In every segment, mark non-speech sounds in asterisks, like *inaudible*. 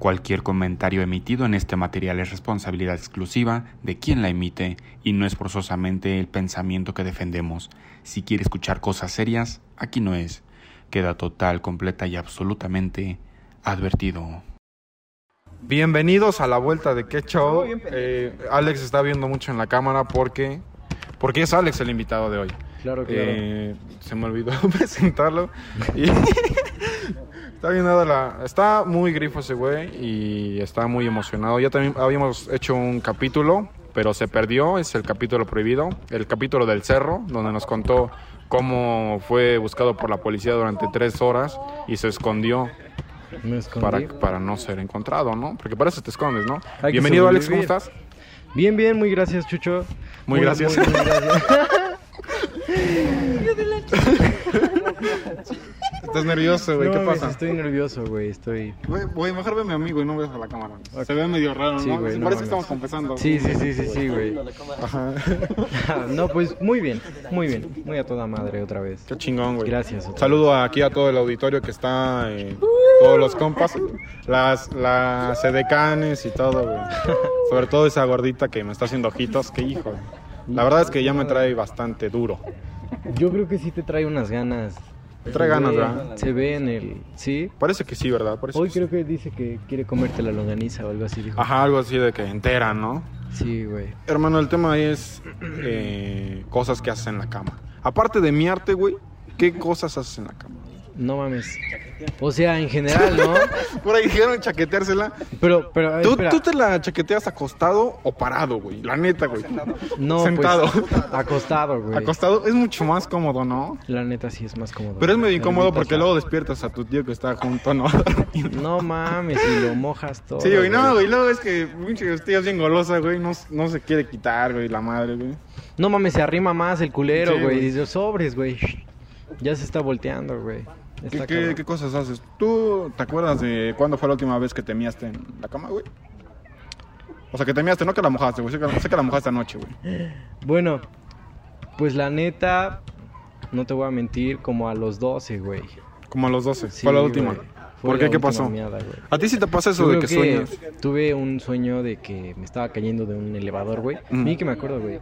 Cualquier comentario emitido en este material es responsabilidad exclusiva de quien la emite y no es forzosamente el pensamiento que defendemos. Si quiere escuchar cosas serias, aquí no es. Queda total, completa y absolutamente advertido. Bienvenidos a la vuelta de qué show. Eh, Alex está viendo mucho en la cámara porque porque es Alex el invitado de hoy. Claro, claro. Eh, se me olvidó *laughs* presentarlo. Y *laughs* está bien nada la, está muy grifo ese güey y está muy emocionado. Ya también habíamos hecho un capítulo, pero se perdió. Es el capítulo prohibido, el capítulo del cerro, donde nos contó cómo fue buscado por la policía durante tres horas y se escondió Me para, para no ser encontrado, ¿no? Porque para eso te escondes, ¿no? Bienvenido, Alex, ¿cómo sobrevivir. estás? Bien, bien, muy gracias, Chucho. Muy gracias. muy gracias. *laughs* *laughs* Estás nervioso, güey, No ¿qué pasa? Estoy nervioso, güey, estoy... Güey, mejor ve a mi amigo y no veas a la cámara. Se ve medio raro, Sí, ¿no? parece que estamos confesando. Sí, sí, sí, sí, sí, güey. Ajá. *laughs* no, pues muy bien, muy bien. Muy a toda madre otra vez. Qué chingón, güey. Gracias, otra Saludo aquí a todo el auditorio que está, eh, todos los compas, las, las edecanes y todo, güey. Sobre todo esa gordita que me está haciendo ojitos, que hijo. La verdad es que ya me trae bastante duro. Yo creo que sí te trae unas ganas. Me trae Se ganas, ve- ¿verdad? Se ve en el... ¿Sí? Parece que sí, ¿verdad? Parece Hoy que sí. creo que dice que quiere comerte la longaniza o algo así, dijo. Ajá, algo así de que entera, ¿no? Sí, güey. Hermano, el tema ahí es eh, cosas que haces en la cama. Aparte de miarte, güey, ¿qué cosas haces en la cama? No mames. O sea, en general, ¿no? *laughs* Por ahí dijeron chaqueteársela. Pero, pero, ¿Tú, espera. tú te la chaqueteas acostado o parado, güey? La neta, güey. No, Sentado. pues, acostado, güey. Acostado es mucho más cómodo, ¿no? La neta sí es más cómodo. Pero es medio incómodo porque luego despiertas a tu tío que está junto, ¿no? *laughs* No mames, y lo mojas todo. Sí, güey, no, güey. Luego es que pinche tío es bien golosa, güey. No, no se quiere quitar, güey, la madre, güey. No mames, se arrima más el culero, Sí, güey. güey. Dice, sobres, güey. Ya se está volteando, güey. ¿Qué, cosas haces? ¿Tú te acuerdas de cuándo fue la última vez que te miaste en la cama, güey? O sea, que te miaste, no que la mojaste, güey. Sé que, sé que la mojaste anoche, güey. Bueno, pues la neta, no te voy a mentir, como a los 12, güey. Como a los 12. Sí, fue la última. güey. ¿Por qué? ¿Qué pasó? miada. ¿A ti sí te pasa eso Yo de que sueñas? Tuve un sueño de que me estaba cayendo de un elevador, güey. Mm. Ni que me acuerdo, güey.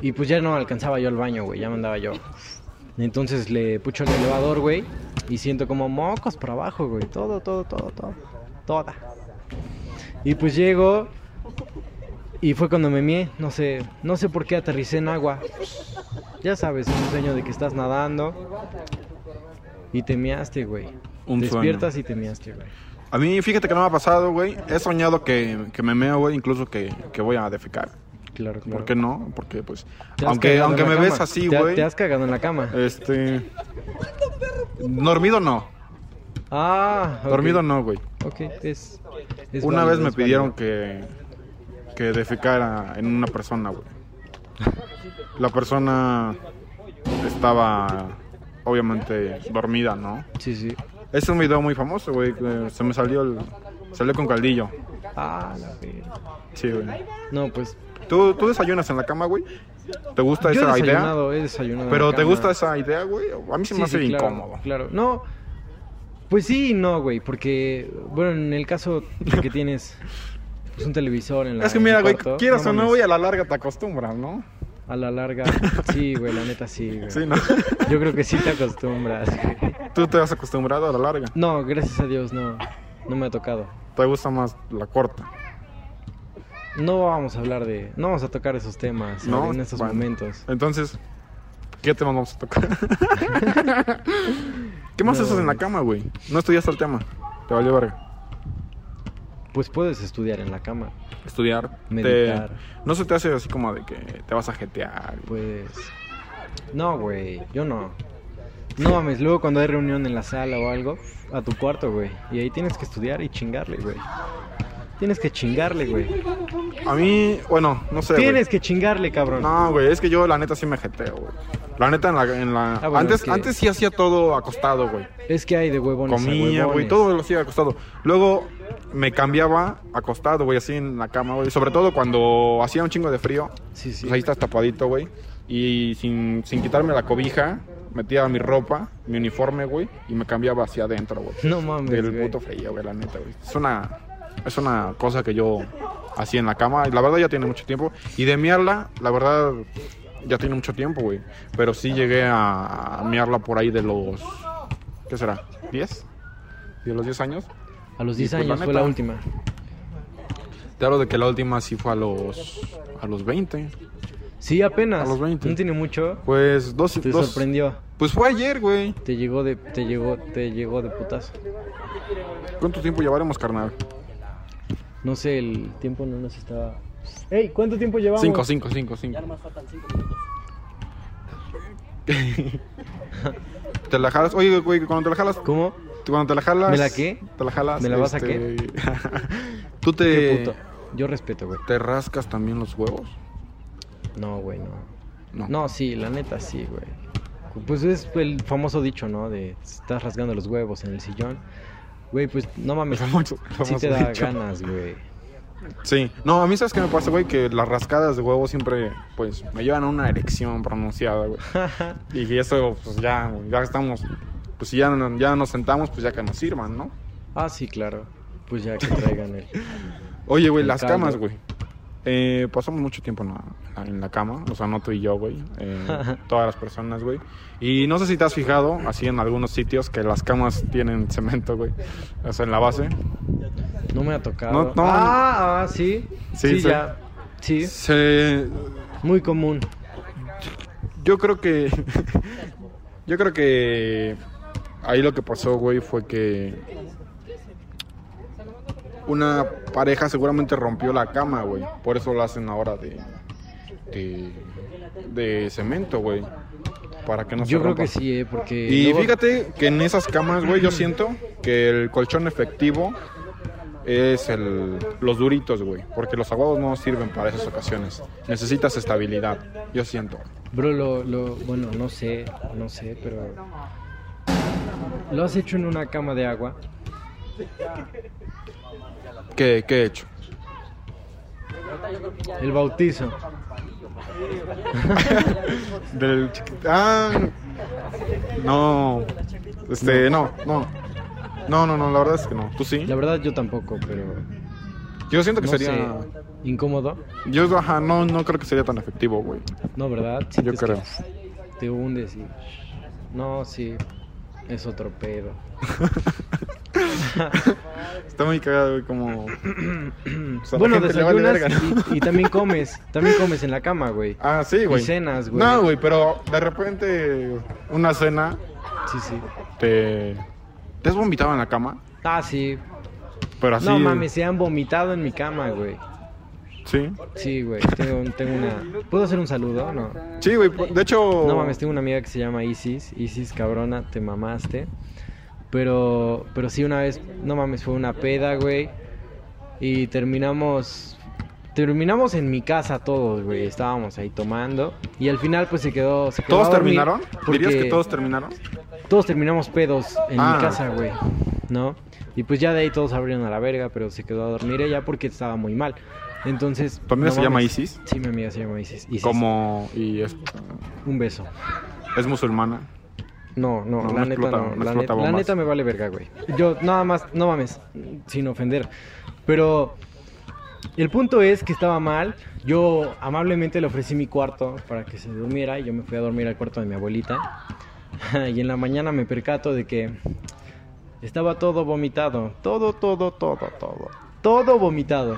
Y pues ya no alcanzaba yo al baño, güey. Ya me andaba yo. Entonces le pucho el elevador, güey. Y siento como mocos por abajo, güey. Todo, todo, todo, todo. Toda. Y pues llego. Y fue cuando me mié. No sé, no sé por qué aterricé en agua. Ya sabes, es un sueño de que estás nadando. Y te miaste, güey. Un Despiertas y te miaste, güey. A mí, fíjate que no me ha pasado, güey. He soñado que, que me meo, güey, incluso que, que voy a defecar. Claro, claro. ¿Por qué no? Porque, pues, ¿Te aunque, aunque me ves cama? así, ¿Te ha- güey. ¿Te has cagado en la cama? Este. Dormido no. Ah. Dormido no, güey. Ok, es. es Una válido, vez me es pidieron válido. que, que defecara en una persona, güey. *laughs* La persona estaba, obviamente, dormida, ¿no? Sí, sí. Es un video muy famoso, güey. que Se me salió el. Salió con caldillo. Ah, la. Sí, güey. No, pues. ¿Tú, ¿Tú desayunas en la cama, güey? ¿Te gusta Yo he esa idea? desayunado, he desayunado. en ¿Pero te cama. gusta esa idea, güey? A mí se me Sí, hace sí, claro, incómodo. Claro, no. Pues sí y no, güey, porque, bueno, en el caso de que tienes pues, un televisor en la. Es que mira, güey, quieras o no, güey, a la larga te acostumbras, ¿no? A la larga, sí, güey, la neta sí, güey. Sí, ¿no? *laughs* Yo creo que sí te acostumbras, güey. ¿Tú te has acostumbrado a la larga? No, gracias a Dios, no. No me ha tocado. ¿Te gusta más la corta? No vamos a hablar de. No vamos a tocar esos temas No, en estos bueno. momentos. Entonces, ¿qué temas vamos a tocar? *laughs* ¿Qué más No, haces en la cama, güey? No estudiaste el tema. Te valió verga. Pues puedes estudiar en la cama. Estudiar. te- Meditar. No se te hace así como de que te vas a jetear. Pues. No, güey, yo no. No mames, luego cuando hay reunión en la sala o algo, a tu cuarto, güey. Y ahí tienes que estudiar y chingarle, güey. Tienes que chingarle, güey. A mí, bueno, no sé. güey. Tienes que chingarle, cabrón. No, güey, es que yo la neta sí me jeteo, güey. La neta en la... En la... Ah, bueno, antes, es que- antes sí hacía todo acostado, güey. Es que hay de huevones. Comía, güey, todo lo hacía acostado. Luego me cambiaba acostado, güey, así en la cama, güey. Sobre todo cuando hacía un chingo de frío. Sí, sí. Pues ahí estás tapadito, güey. Y sin, sin quitarme la cobija, metía mi ropa, mi uniforme, güey, y me cambiaba hacia adentro, güey. No mames, Del puto frío, güey, la neta, güey. Es una Es una cosa que yo hacía en la cama. La verdad ya tiene mucho tiempo. Y de miarla, la verdad ya tiene mucho tiempo, güey. Pero sí llegué a, a miarla por ahí de los... ¿Qué será? ¿10? ¿De los 10 años? A los Y 10 pues, la años fue la última. Te hablo de que la última sí fue a los... A los 20. Sí, apenas. A los 20. No tiene mucho. Pues dos... Te dos- sorprendió. Pues fue ayer, güey. Te llegó de, te llegó, te llegó de putas. ¿Cuánto tiempo llevaremos, carnal? No sé, el tiempo no nos estaba. Ey, ¿cuánto tiempo llevamos? 5, 5, 5, 5. Ya nomás faltan 5 minutos. *laughs* ¿Te la jalas? Oye, güey, cuando te la jalas... ¿Cómo? Cuando te la jalas... ¿Me la qué? Te la jalas... ¿Me la vas a este, *laughs* ¿Tú Qué te... puto. Yo respeto, güey. ¿Te rascas también los huevos? No, güey, no. No. No, sí, la neta sí, güey. Pues es el famoso dicho, ¿no? De estás rasgando los huevos en el sillón. Güey, pues no mames. El sí te da dicho. ganas, güey. Sí. No, a mí sabes qué me pasa, güey, que las rascadas de huevos siempre, pues, me llevan a una erección pronunciada, güey. *laughs* y eso, pues, ya, ya estamos, pues, si ya, no- ya nos sentamos, pues, ya que nos sirvan, ¿no? ah, sí, claro. Pues ya que traigan el. Oye, güey, las caldo. camas, güey. Eh, pasamos mucho tiempo en la, en la cama, o sea, no tú y yo, güey. eh, *laughs* todas las personas, güey. Y no sé si te has fijado, así en algunos sitios, que las camas tienen cemento, güey. O sea, en la base. No me ha tocado. No, no. Ah, ah, sí. Sí, Sí, sí. ya. Sí, Se, muy común. Yo creo que. *laughs* yo creo que. Ahí lo que pasó, güey, fue que. Una pareja seguramente rompió la cama, güey. Por eso lo hacen ahora de. de. de cemento, güey. Para que no se Yo creo que sí, eh, porque. Y luego- fíjate que en esas camas, güey, yo siento que el colchón efectivo es el, los duritos, güey. Porque los aguados no sirven para esas ocasiones. Necesitas estabilidad, yo siento. Bro, lo, lo, bueno, no sé, no sé, pero... ¿Lo has hecho en una cama de agua? ¿Qué, qué he hecho? El bautizo. *laughs* Del Ah, no. Este, no, no. No, no, no, la verdad es que no. ¿Tú sí? La verdad yo tampoco, pero... Yo siento que No sería... sé, incómodo. Yo, ajá, no, no creo que sería tan efectivo, güey. No, ¿verdad? Yo que creo. Te hundes y... No, sí, es otro pedo. *laughs* *laughs* Está muy cagado, güey, como... *clears throat* O sea, *clears throat* bueno, desayunas verga, ¿no? y, y también comes, también comes en la cama, güey. *laughs* Ah, sí, güey. Y cenas, güey. No, güey, pero de repente una cena Sí, sí. te... ¿Te has vomitado en la cama? Ah, sí. Pero así... No mames, se han vomitado en mi cama, güey. Sí. Sí, güey. Tengo, tengo una. ¿Puedo hacer un saludo? No. Sí, güey, de hecho... No mames, tengo una amiga que se llama Isis. Isis, cabrona, te mamaste. Pero, pero sí, una vez, no mames, fue una peda, güey. Y terminamos. Terminamos en mi casa todos, güey. Estábamos ahí tomando. Y al final, pues se quedó. Se quedó ¿Todos terminaron? ¿Dirías que todos terminaron? Todos terminamos pedos en Ah. mi casa, güey. ¿No? Y pues ya de ahí todos abrieron a la verga, pero se quedó a dormir ella porque estaba muy mal. Entonces. ¿Tu amiga no se llama. Isis? Sí, mi amiga se llama Isis. Isis. Como... Y es, Un beso. es musulmana. No, no, No, la neta explota- no. La, neta, la neta me vale verga, güey. Yo nada más, no mames, sin ofender. Pero el punto es que estaba mal. Yo amablemente le ofrecí mi cuarto para que se durmiera y yo me fui a dormir al cuarto de mi abuelita. *laughs* y en la mañana me percato de que estaba todo vomitado. Todo, todo, todo, todo. Todo vomitado.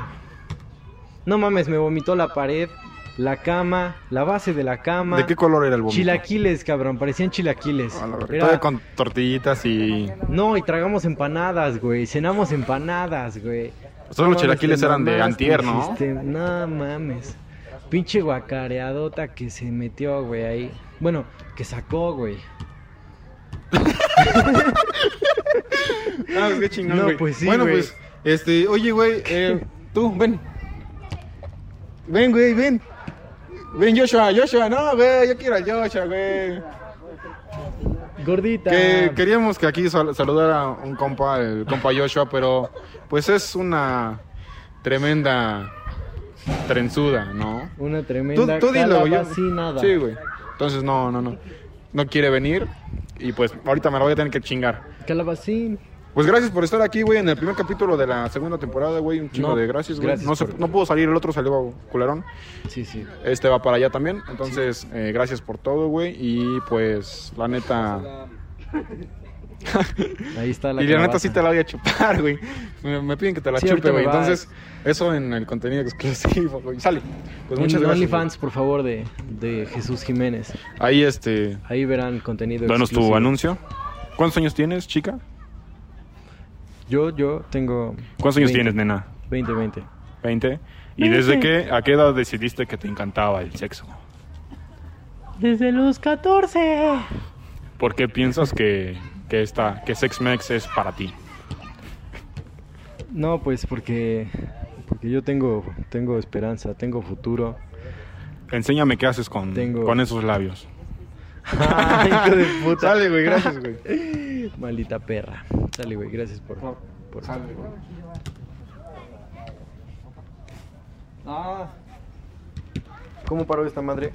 No mames, me vomitó la pared, la cama, la base de la cama. ¿De qué color era el vómito? Chilaquiles, cabrón, parecían chilaquiles. A la verga. Era- Todavía con tortillitas y... No, y tragamos empanadas, güey. Cenamos empanadas, güey. Solo los chilaquiles eran de antier, ¿no? hiciste- No mames. Pinche guacareadota que se metió, güey, ahí. Bueno, que sacó, güey. *laughs* Ah, qué chingón, No, güey. pues sí, Bueno, güey. pues, este, oye, güey, eh, tú, ven. Ven, güey, ven. Ven, Joshua, Joshua, no, güey, yo quiero a Joshua, güey. Gordita. Que queríamos que aquí sal- saludara a un compa, el compa Joshua, pero pues es una tremenda trenzuda, ¿no? Una Tú, tremenda tú dilo, yo. Sí, güey. Entonces, no, no, no. No quiere venir y pues ahorita me lo voy a tener que chingar. Calabacín. Pues gracias por estar aquí, güey, en el primer capítulo de la segunda temporada, güey. Un chingo No, de gracias, güey. gracias No, se- por- no pudo salir, el otro salió culerón. Sí, sí. Este va para allá también. Entonces, eh, gracias por todo, güey. Y pues, la neta. *laughs* Ahí está la *laughs* y la neta sí te la voy a chupar, güey. Me, me piden que te la Sí, chupe, güey. Entonces, eso en el contenido exclusivo, güey. Sale. Pues muchas en gracias. OnlyFans, por favor, de, de Jesús Jiménez. Ahí, este. Ahí verán contenido Danos tu exclusivo. anuncio. ¿Cuántos años tienes, chica? Yo, yo tengo... ¿Cuántos años 20, tienes, nena? 20, 20. 20. ¿Y desde qué, a qué edad decidiste que te encantaba el sexo? Desde los 14. ¿Por qué piensas que, que, esta, que Sex Mex es para ti? No, pues porque... Porque yo tengo, tengo esperanza, tengo futuro. Enséñame qué haces con, Tengo- con esos labios. *laughs* Ay, hijo de puta. Sale, güey, gracias, güey. Maldita perra. Sale, güey, gracias por... por... Ah. ¿Cómo paró esta madre?